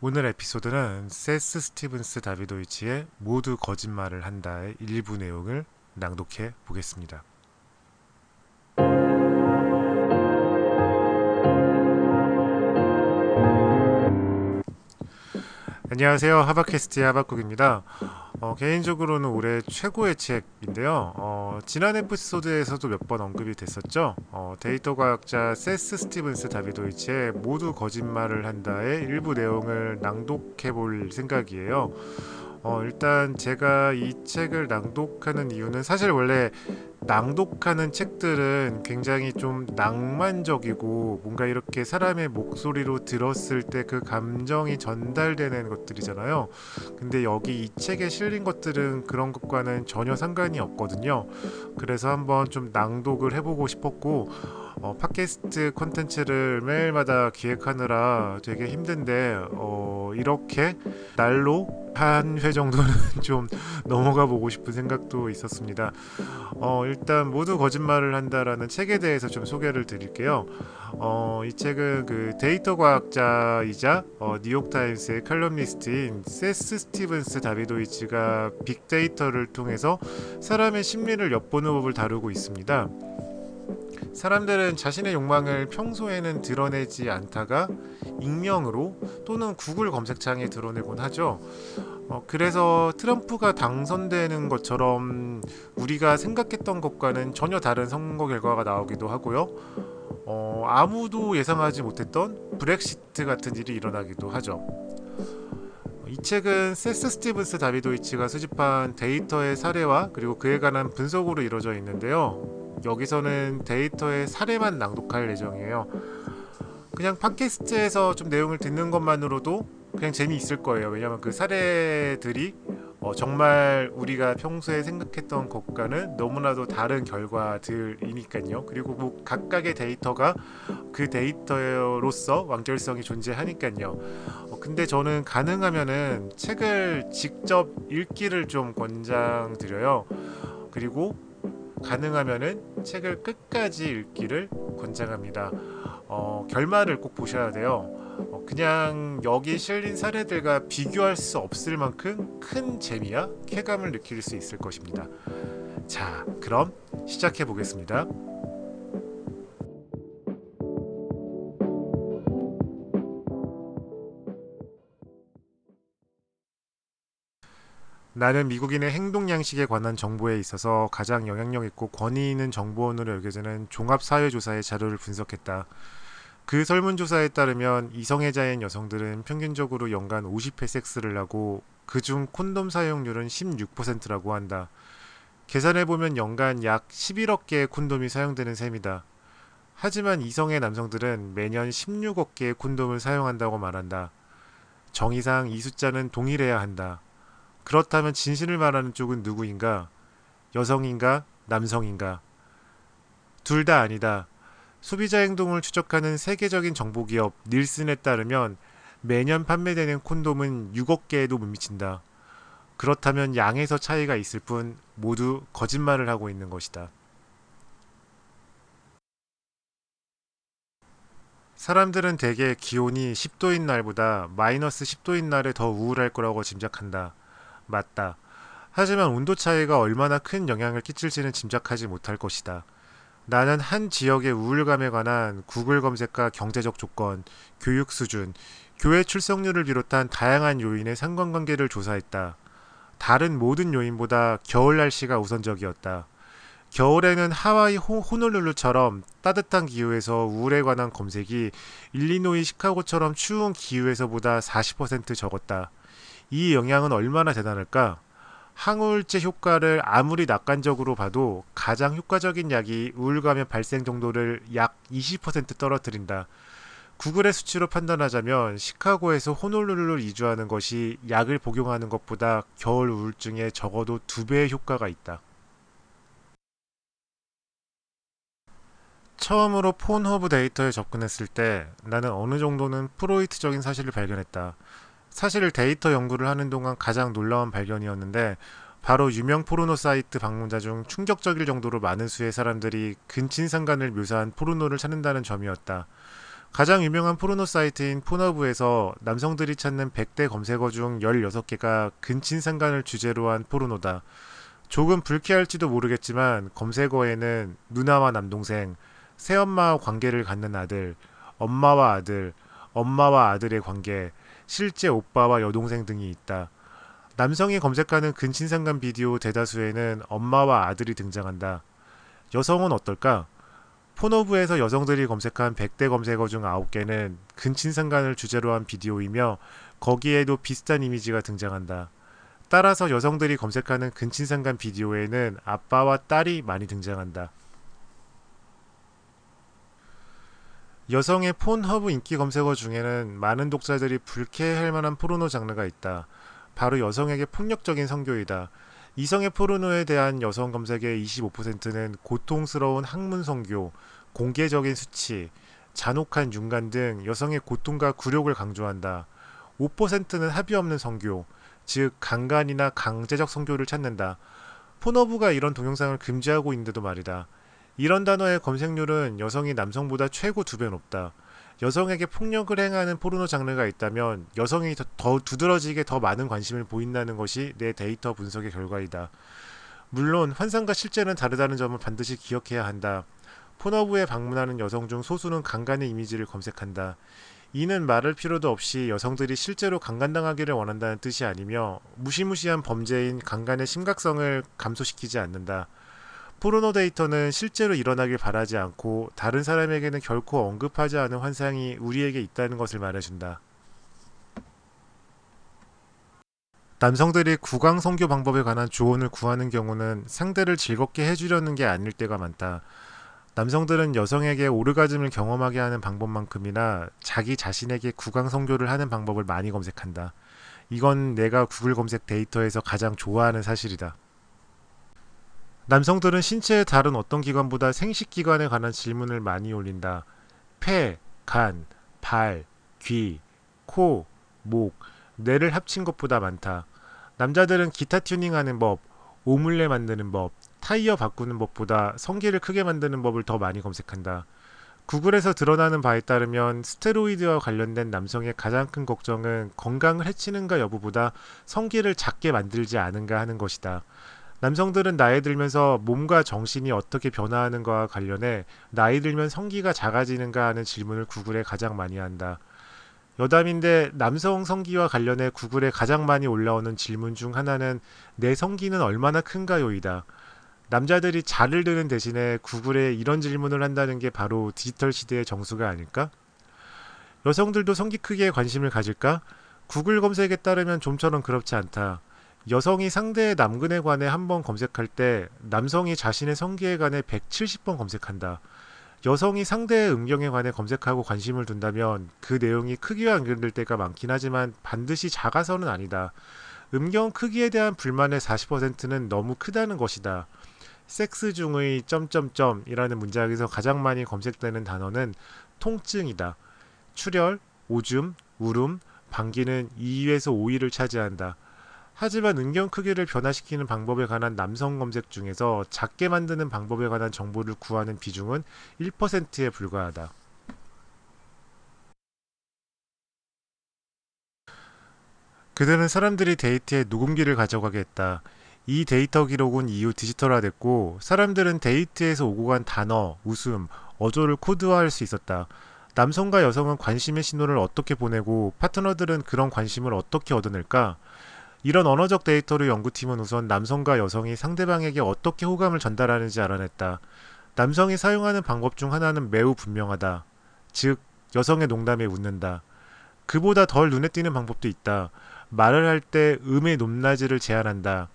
오늘 에피소드는 세스 스티븐스 다비도이치의 모두 거짓말을 한다의 일부 내용을 낭독해 보겠습니다. 안녕하세요. 하바캐스트의 하바국입니다. 어, 개인적으로는 올해 최고의 책인데요. 어, 지난 에피소드에서도 몇 번 언급이 됐었죠. 어, 데이터 과학자 세스 스티븐스 다비도이치의 모두 거짓말을 한다의 일부 내용을 낭독해 볼 생각이에요. 어, 일단 제가 이 책을 낭독하는 이유는 사실 원래 낭독하는 책들은 굉장히 좀 낭만적이고 뭔가 이렇게 사람의 목소리로 들었을 때 그 감정이 전달되는 것들이잖아요. 근데 여기 이 책에 실린 것들은 그런 것과는 전혀 상관이 없거든요. 그래서 한번 좀 낭독을 해보고 싶었고 어, 팟캐스트 콘텐츠를 매일마다 기획하느라 되게 힘든데 어, 이렇게 날로 한 회 정도는 좀 넘어가 보고 싶은 생각도 있었습니다. 어, 일단 모두 거짓말을 한다라는 책에 대해서 좀 소개를 드릴게요. 어, 이 책은 그 데이터 과학자이자 어, 뉴욕타임스의 칼럼니스트인 세스 스티븐스 다비도이치가 빅데이터를 통해서 사람의 심리를 엿보는 법을 다루고 있습니다. 사람들은 자신의 욕망을 평소에는 드러내지 않다가 익명으로 또는 구글 검색창에 드러내곤 하죠. 어, 그래서 트럼프가 당선되는 것처럼 우리가 생각했던 것과는 전혀 다른 선거 결과가 나오기도 하고요. 어, 아무도 예상하지 못했던 브렉시트 같은 일이 일어나기도 하죠. 이 책은 세스 스티븐스 다비도이치가 수집한 데이터의 사례와 그리고 그에 관한 분석으로 이루어져 있는데요. 여기서는 데이터의 사례만 낭독할 예정이에요. 그냥 팟캐스트에서 좀 내용을 듣는 것만으로도 그냥 재미있을 거예요. 왜냐하면 그 사례들이 어, 정말 우리가 평소에 생각했던 것과는 너무나도 다른 결과들이니까요. 그리고 뭐 각각의 데이터가 그 데이터로서 완결성이 존재하니까요. 어, 근데 저는 가능하면은 책을 직접 읽기를 좀 권장드려요. 그리고 가능하면은 책을 끝까지 읽기를 권장합니다. 어, 결말을 꼭 보셔야 돼요. 어, 그냥 여기 실린 사례들과 비교할 수 없을 만큼 큰 재미와 쾌감을 느낄 수 있을 것입니다. 자, 그럼 시작해 보겠습니다. 나는 미국인의 행동 양식에 관한 정보에 있어서 가장 영향력 있고 권위 있는 정보원으로 여겨지는 종합사회조사의 자료를 분석했다. 그 설문조사에 따르면 이성애자인 여성들은 평균적으로 연간 50회 섹스를 하고 그중 콘돔 사용률은 16%라고 한다. 계산해보면 연간 약 11억 개의 콘돔이 사용되는 셈이다. 하지만 이성의 남성들은 매년 16억 개의 콘돔을 사용한다고 말한다. 정의상 이 숫자는 동일해야 한다. 그렇다면 진실을 말하는 쪽은 누구인가? 여성인가? 남성인가? 둘 다 아니다. 소비자 행동을 추적하는 세계적인 정보 기업 닐슨에 따르면 매년 판매되는 콘돔은 6억 개에도 못 미친다. 그렇다면 양에서 차이가 있을 뿐 모두 거짓말을 하고 있는 것이다. 사람들은 대개 기온이 10도인 날보다 마이너스 10도인 날에 더 우울할 거라고 짐작한다. 맞다. 하지만 온도 차이가 얼마나 큰 영향을 끼칠지는 짐작하지 못할 것이다. 나는 한 지역의 우울감에 관한 구글 검색과 경제적 조건, 교육 수준, 교회 출석률을 비롯한 다양한 요인의 상관관계를 조사했다. 다른 모든 요인보다 겨울 날씨가 우선적이었다. 겨울에는 하와이 호놀룰루처럼 따뜻한 기후에서 우울에 관한 검색이 일리노이 시카고처럼 추운 기후에서보다 40% 적었다. 이 영향은 얼마나 대단할까? 항우울제 효과를 아무리 낙관적으로 봐도 가장 효과적인 약이 우울감의 발생 정도를 약 20% 떨어뜨린다. 구글의 수치로 판단하자면 시카고에서 호놀룰루를 이주하는 것이 약을 복용하는 것보다 겨울 우울증에 적어도 두 배의 효과가 있다. 처음으로 폰허브 데이터에 접근했을 때 나는 어느 정도는 프로이트적인 사실을 발견했다. 사실 데이터 연구를 하는 동안 가장 놀라운 발견이었는데 바로 유명 포르노 사이트 방문자 중 충격적일 정도로 많은 수의 사람들이 근친상간을 묘사한 포르노를 찾는다는 점이었다. 가장 유명한 포르노 사이트인 폰허브에서 남성들이 찾는 100대 검색어 중 16개가 근친상간을 주제로 한 포르노다. 조금 불쾌할지도 모르겠지만 검색어에는 누나와 남동생, 새엄마와 관계를 갖는 아들, 엄마와 아들, 엄마와 아들의 관계, 실제 오빠와 여동생 등이 있다. 남성이 검색하는 근친상간 비디오 대다수에는 엄마와 아들이 등장한다. 여성은 어떨까? 포너브에서 여성들이 검색한 100대 검색어 중 9개는 근친상간을 주제로 한 비디오이며 거기에도 비슷한 이미지가 등장한다. 따라서 여성들이 검색하는 근친상간 비디오에는 아빠와 딸이 많이 등장한다. 여성의 폰허브 인기 검색어 중에는 많은 독자들이 불쾌할 만한 포르노 장르가 있다. 바로 여성에게 폭력적인 성교이다. 이성애 포르노에 대한 여성 검색의 25%는 고통스러운 항문 성교, 공개적인 수치, 잔혹한 윤간 등 여성의 고통과 굴욕을 강조한다. 5%는 합의 없는 성교, 즉 강간이나 강제적 성교를 찾는다. 폰허브가 이런 동영상을 금지하고 있는데도 말이다. 이런 단어의 검색률은 여성이 남성보다 최고 두 배 높다. 여성에게 폭력을 행하는 포르노 장르가 있다면 여성이 더, 더 두드러지게 더 많은 관심을 보인다는 것이 내 데이터 분석의 결과이다. 물론 환상과 실제는 다르다는 점을 반드시 기억해야 한다. 포너브에 방문하는 여성 중 소수는 강간의 이미지를 검색한다. 이는 말할 필요도 없이 여성들이 실제로 강간당하기를 원한다는 뜻이 아니며 무시무시한 범죄인 강간의 심각성을 감소시키지 않는다. 포르노 데이터는 실제로 일어나길 바라지 않고 다른 사람에게는 결코 언급하지 않은 환상이 우리에게 있다는 것을 말해준다. 남성들이 구강 성교 방법에 관한 조언을 구하는 경우는 상대를 즐겁게 해주려는 게 아닐 때가 많다. 남성들은 여성에게 오르가즘을 경험하게 하는 방법만큼이나 자기 자신에게 구강 성교를 하는 방법을 많이 검색한다. 이건 내가 구글 검색 데이터에서 가장 좋아하는 사실이다. 남성들은 신체의 다른 어떤 기관보다 생식 기관에 관한 질문을 많이 올린다. 폐, 간, 발, 귀, 코, 목, 뇌를 합친 것보다 많다. 남자들은 기타 튜닝하는 법, 오물레 만드는 법, 타이어 바꾸는 법보다 성기를 크게 만드는 법을 더 많이 검색한다. 구글에서 드러나는 바에 따르면 스테로이드와 관련된 남성의 가장 큰 걱정은 건강을 해치는가 여부보다 성기를 작게 만들지 않은가 하는 것이다. 남성들은 나이 들면서 몸과 정신이 어떻게 변화하는가와 관련해 나이 들면 성기가 작아지는가 하는 질문을 구글에 가장 많이 한다. 여담인데 남성 성기와 관련해 구글에 가장 많이 올라오는 질문 중 하나는 내 성기는 얼마나 큰가요이다. 남자들이 잘을 드는 대신에 구글에 이런 질문을 한다는 게 바로 디지털 시대의 정수가 아닐까? 여성들도 성기 크기에 관심을 가질까? 구글 검색에 따르면 좀처럼 그렇지 않다. 여성이 상대의 남근에 관해 한 번 검색할 때 남성이 자신의 성기에 관해 170번 검색한다. 여성이 상대의 음경에 관해 검색하고 관심을 둔다면 그 내용이 크기와 연결될 때가 많긴 하지만 반드시 작아서는 아니다. 음경 크기에 대한 불만의 40%는 너무 크다는 것이다. 섹스 중의 점점점이라는 문장에서 가장 많이 검색되는 단어는 통증이다. 출혈, 오줌, 울음, 방귀는 2위에서 5위를 차지한다. 하지만 음경 크기를 변화시키는 방법에 관한 남성 검색 중에서 작게 만드는 방법에 관한 정보를 구하는 비중은 1%에 불과하다. 그들은 사람들이 데이트에 녹음기를 가져가게 했다. 이 데이터 기록은 이후 디지털화됐고 사람들은 데이트에서 오고 간 단어, 웃음, 어조를 코드화할 수 있었다. 남성과 여성은 관심의 신호를 어떻게 보내고 파트너들은 그런 관심을 어떻게 얻어낼까? 이런 언어적 데이터를 연구팀은 우선 남성과 여성이 상대방에게 어떻게 호감을 전달하는지 알아냈다. 남성이 사용하는 방법 중 하나는 매우 분명하다. 즉, 여성의 농담에 웃는다. 그보다 덜 눈에 띄는 방법도 있다. 말을 할 때 음의 높낮이를 제한한다.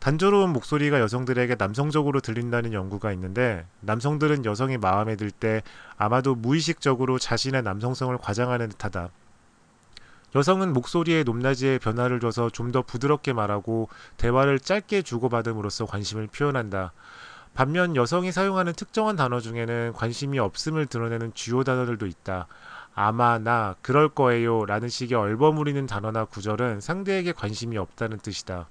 단조로운 목소리가 여성들에게 남성적으로 들린다는 연구가 있는데 남성들은 여성이 마음에 들 때 아마도 무의식적으로 자신의 남성성을 과장하는 듯하다. 여성은 목소리의 높낮이에 변화를 줘서 좀 더 부드럽게 말하고 대화를 짧게 주고받음으로써 관심을 표현한다. 반면 여성이 사용하는 특정한 단어 중에는 관심이 없음을 드러내는 주요 단어들도 있다. 아마 나 그럴 거예요 라는 식의 얼버무리는 단어나 구절은 상대에게 관심이 없다는 뜻이다.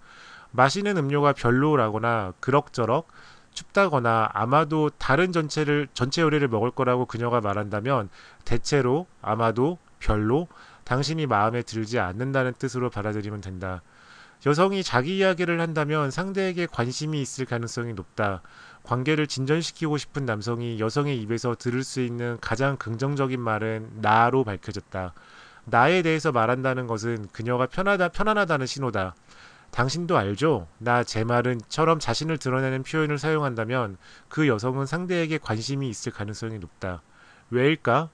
마시는 음료가 별로라거나 그럭저럭 춥다거나 아마도 다른 전체를 전체 요리를 먹을 거라고 그녀가 말한다면 대체로 아마도 별로 당신이 마음에 들지 않는다는 뜻으로 받아들이면 된다. 여성이 자기 이야기를 한다면 상대에게 관심이 있을 가능성이 높다. 관계를 진전시키고 싶은 남성이 여성의 입에서 들을 수 있는 가장 긍정적인 말은 나로 밝혀졌다. 나에 대해서 말한다는 것은 그녀가 편하다, 편안하다는 신호다. 당신도 알죠? 나 제 말은처럼 자신을 드러내는 표현을 사용한다면 그 여성은 상대에게 관심이 있을 가능성이 높다. 왜일까?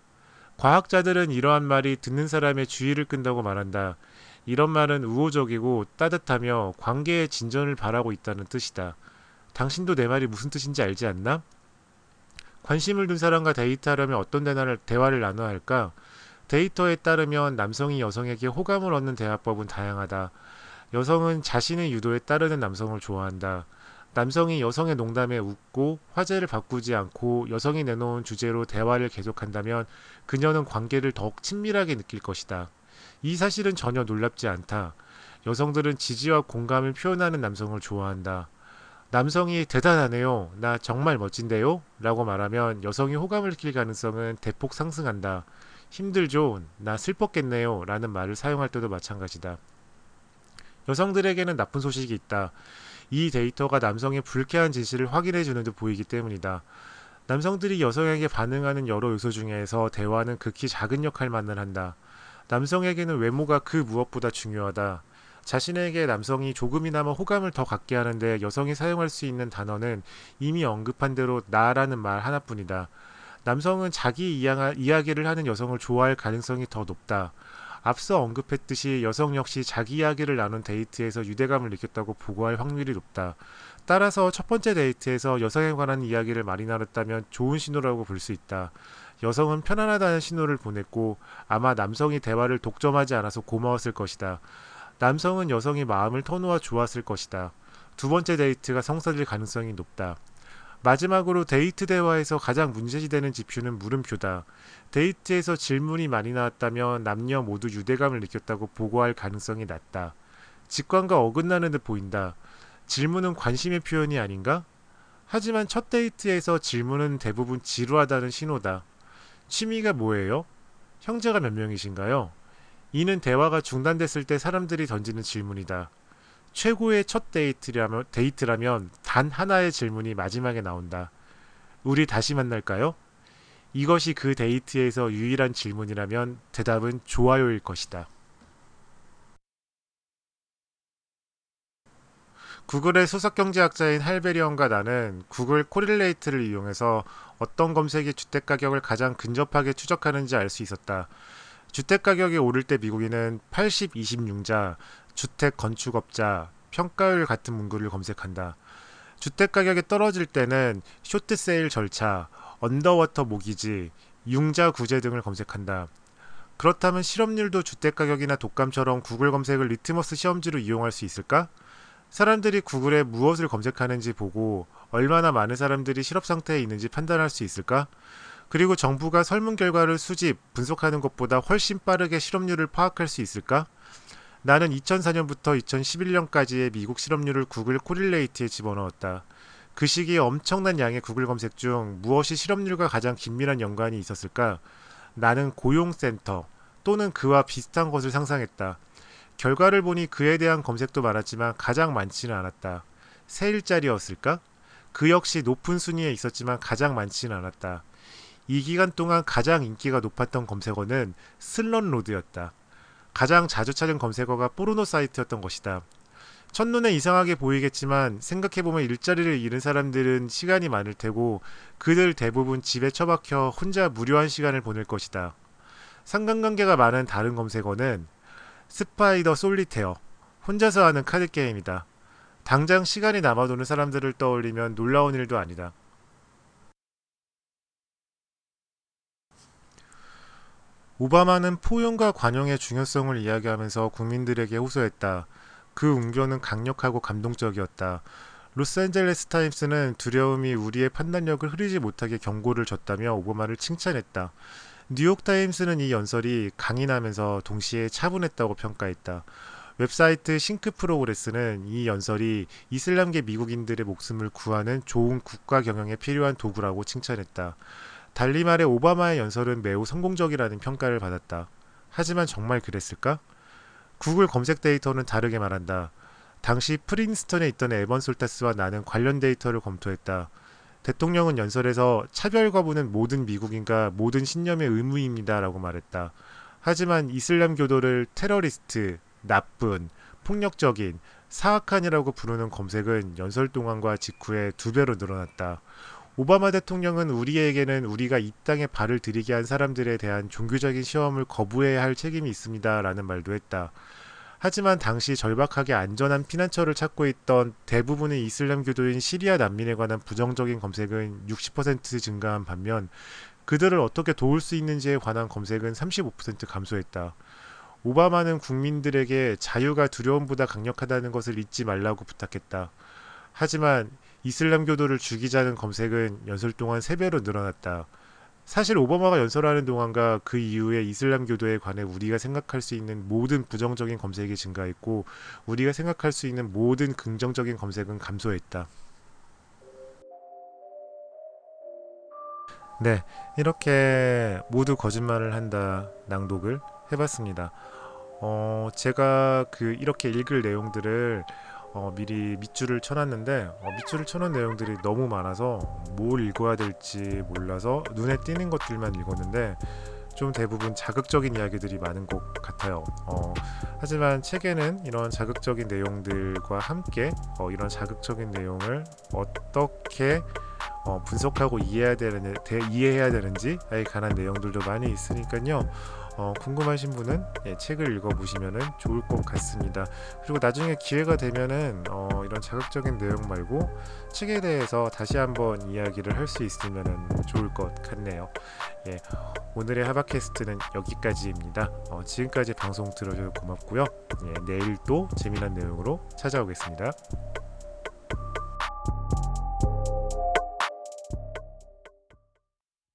과학자들은 이러한 말이 듣는 사람의 주의를 끈다고 말한다. 이런 말은 우호적이고 따뜻하며 관계의 진전을 바라고 있다는 뜻이다. 당신도 내 말이 무슨 뜻인지 알지 않나? 관심을 둔 사람과 데이트하려면 어떤 대화를, 대화를 나눠야 할까? 데이터에 따르면 남성이 여성에게 호감을 얻는 대화법은 다양하다. 여성은 자신의 유도에 따르는 남성을 좋아한다. 남성이 여성의 농담에 웃고 화제를 바꾸지 않고 여성이 내놓은 주제로 대화를 계속한다면 그녀는 관계를 더욱 친밀하게 느낄 것이다. 이 사실은 전혀 놀랍지 않다. 여성들은 지지와 공감을 표현하는 남성을 좋아한다. 남성이 대단하네요. 나 정말 멋진데요? 라고 말하면 여성이 호감을 느낄 가능성은 대폭 상승한다. 힘들죠? 나 슬펐겠네요. 라는 말을 사용할 때도 마찬가지다. 여성들에게는 나쁜 소식이 있다. 이 데이터가 남성의 불쾌한 진실을 확인해 주는 듯 보이기 때문이다. 남성들이 여성에게 반응하는 여러 요소 중에서 대화는 극히 작은 역할만을 한다. 남성에게는 외모가 그 무엇보다 중요하다. 자신에게 남성이 조금이나마 호감을 더 갖게 하는데 여성이 사용할 수 있는 단어는 이미 언급한 대로 나라는 말 하나뿐이다. 남성은 자기 이야기를 하는 여성을 좋아할 가능성이 더 높다. 앞서 언급했듯이 여성 역시 자기 이야기를 나눈 데이트에서 유대감을 느꼈다고 보고할 확률이 높다. 따라서 첫 번째 데이트에서 여성에 관한 이야기를 많이 나눴다면 좋은 신호라고 볼 수 있다. 여성은 편안하다는 신호를 보냈고 아마 남성이 대화를 독점하지 않아서 고마웠을 것이다. 남성은 여성이 마음을 터놓아 좋았을 것이다. 두 번째 데이트가 성사될 가능성이 높다. 마지막으로 데이트 대화에서 가장 문제시되는 지표는 물음표다. 데이트에서 질문이 많이 나왔다면 남녀 모두 유대감을 느꼈다고 보고할 가능성이 낮다. 직관과 어긋나는 듯 보인다. 질문은 관심의 표현이 아닌가? 하지만 첫 데이트에서 질문은 대부분 지루하다는 신호다. 취미가 뭐예요? 형제가 몇 명이신가요? 이는 대화가 중단됐을 때 사람들이 던지는 질문이다. 최고의 첫 데이트라면, 데이트라면 단 하나의 질문이 마지막에 나온다. 우리 다시 만날까요? 이것이 그 데이트에서 유일한 질문이라면 대답은 좋아요일 것이다. 구글의 수석 경제학자인 할 배리언과 나는 구글 코릴레이트를 이용해서 어떤 검색이 주택 가격을 가장 근접하게 추적하는지 알 수 있었다. 주택 가격이 오를 때 미국인은 80, 20 융자, 주택 건축업자, 평가율 같은 문구를 검색한다. 주택 가격이 떨어질 때는 short sale 절차, underwater 모기지, 융자 구제 등을 검색한다. 그렇다면 실업률도 주택 가격이나 독감처럼 구글 검색을 리트머스 시험지로 이용할 수 있을까? 사람들이 구글에 무엇을 검색하는지 보고 얼마나 많은 사람들이 실업 상태에 있는지 판단할 수 있을까? 그리고 정부가 설문 결과를 수집, 분석하는 것보다 훨씬 빠르게 실업률을 파악할 수 있을까? 나는 2004년부터 2011년까지의 미국 실업률을 구글 코릴레이트에 집어넣었다. 그 시기에 엄청난 양의 구글 검색 중 무엇이 실업률과 가장 긴밀한 연관이 있었을까? 나는 고용센터 또는 그와 비슷한 것을 상상했다. 결과를 보니 그에 대한 검색도 많았지만 가장 많지는 않았다. 새 일자리였을까? 그 역시 높은 순위에 있었지만 가장 많지는 않았다. 이 기간 동안 가장 인기가 높았던 검색어는 슬럿로드였다. 가장 자주 찾은 검색어가 포르노 사이트였던 것이다. 첫눈에 이상하게 보이겠지만 생각해보면 일자리를 잃은 사람들은 시간이 많을 테고 그들 대부분 집에 처박혀 혼자 무료한 시간을 보낼 것이다. 상관관계가 많은 다른 검색어는 스파이더 솔리테어, 혼자서 하는 카드 게임이다. 당장 시간이 남아도는 사람들을 떠올리면 놀라운 일도 아니다. 오바마는 포용과 관용의 중요성을 이야기하면서 국민들에게 호소했다. 그 웅변은 강력하고 감동적이었다. 로스앤젤레스 타임스는 두려움이 우리의 판단력을 흐리지 못하게 경고를 줬다며 오바마를 칭찬했다. 뉴욕 타임스는 이 연설이 강인하면서 동시에 차분했다고 평가했다. 웹사이트 싱크 프로그레스는 이 연설이 이슬람계 미국인들의 목숨을 구하는 좋은 국가 경영에 필요한 도구라고 칭찬했다. 달리 말해 오바마의 연설은 매우 성공적이라는 평가를 받았다. 하지만 정말 그랬을까? 구글 검색 데이터는 다르게 말한다. 당시 프린스턴에 있던 에번 솔타스와 나는 관련 데이터를 검토했다. 대통령은 연설에서 차별 거부는 모든 미국인과 모든 신념의 의무입니다라고 말했다. 하지만 이슬람 교도를 테러리스트, 나쁜, 폭력적인, 사악한이라고 부르는 검색은 연설 동안과 직후에 두 배로 늘어났다. 오바마 대통령은 우리에게는 우리가 이 땅에 발을 들이게 한 사람들에 대한 종교적인 시험을 거부해야 할 책임이 있습니다. 라는 말도 했다. 하지만 당시 절박하게 안전한 피난처를 찾고 있던 대부분의 이슬람 교도인 시리아 난민에 관한 부정적인 검색은 60% 증가한 반면 그들을 어떻게 도울 수 있는지에 관한 검색은 35% 감소했다. 오바마는 국민들에게 자유가 두려움보다 강력하다는 것을 잊지 말라고 부탁했다. 하지만 이슬람 교도를 죽이자는 검색은 연설 동안 3배로 늘어났다. 사실 오바마가 연설하는 동안과 그 이후에 이슬람 교도에 관해 우리가 생각할 수 있는 모든 부정적인 검색이 증가했고 우리가 생각할 수 있는 모든 긍정적인 검색은 감소했다. 네, 이렇게 모두 거짓말을 한다 낭독을 해봤습니다. 어, 제가 그 이렇게 읽을 내용들을 어, 미리 밑줄을 쳐놨는데 어, 밑줄을 쳐놓은 내용들이 너무 많아서 뭘 읽어야 될지 몰라서 눈에 띄는 것들만 읽었는데 좀 대부분 자극적인 이야기들이 많은 것 같아요. 어, 하지만 책에는 이런 자극적인 내용들과 함께 어, 이런 자극적인 내용을 어떻게 어, 분석하고 이해해야 되는 대, 이해해야 되는지에 관한 내용들도 많이 있으니까요. 어, 궁금하신 분은 예, 책을 읽어보시면 좋을 것 같습니다. 그리고 나중에 기회가 되면은 어, 이런 자극적인 내용 말고 책에 대해서 다시 한번 이야기를 할 수 있으면 좋을 것 같네요. 예, 오늘의 하바캐스트는 여기까지입니다. 어, 지금까지 방송 들어주셔서 고맙고요. 예, 내일 또 재미난 내용으로 찾아오겠습니다.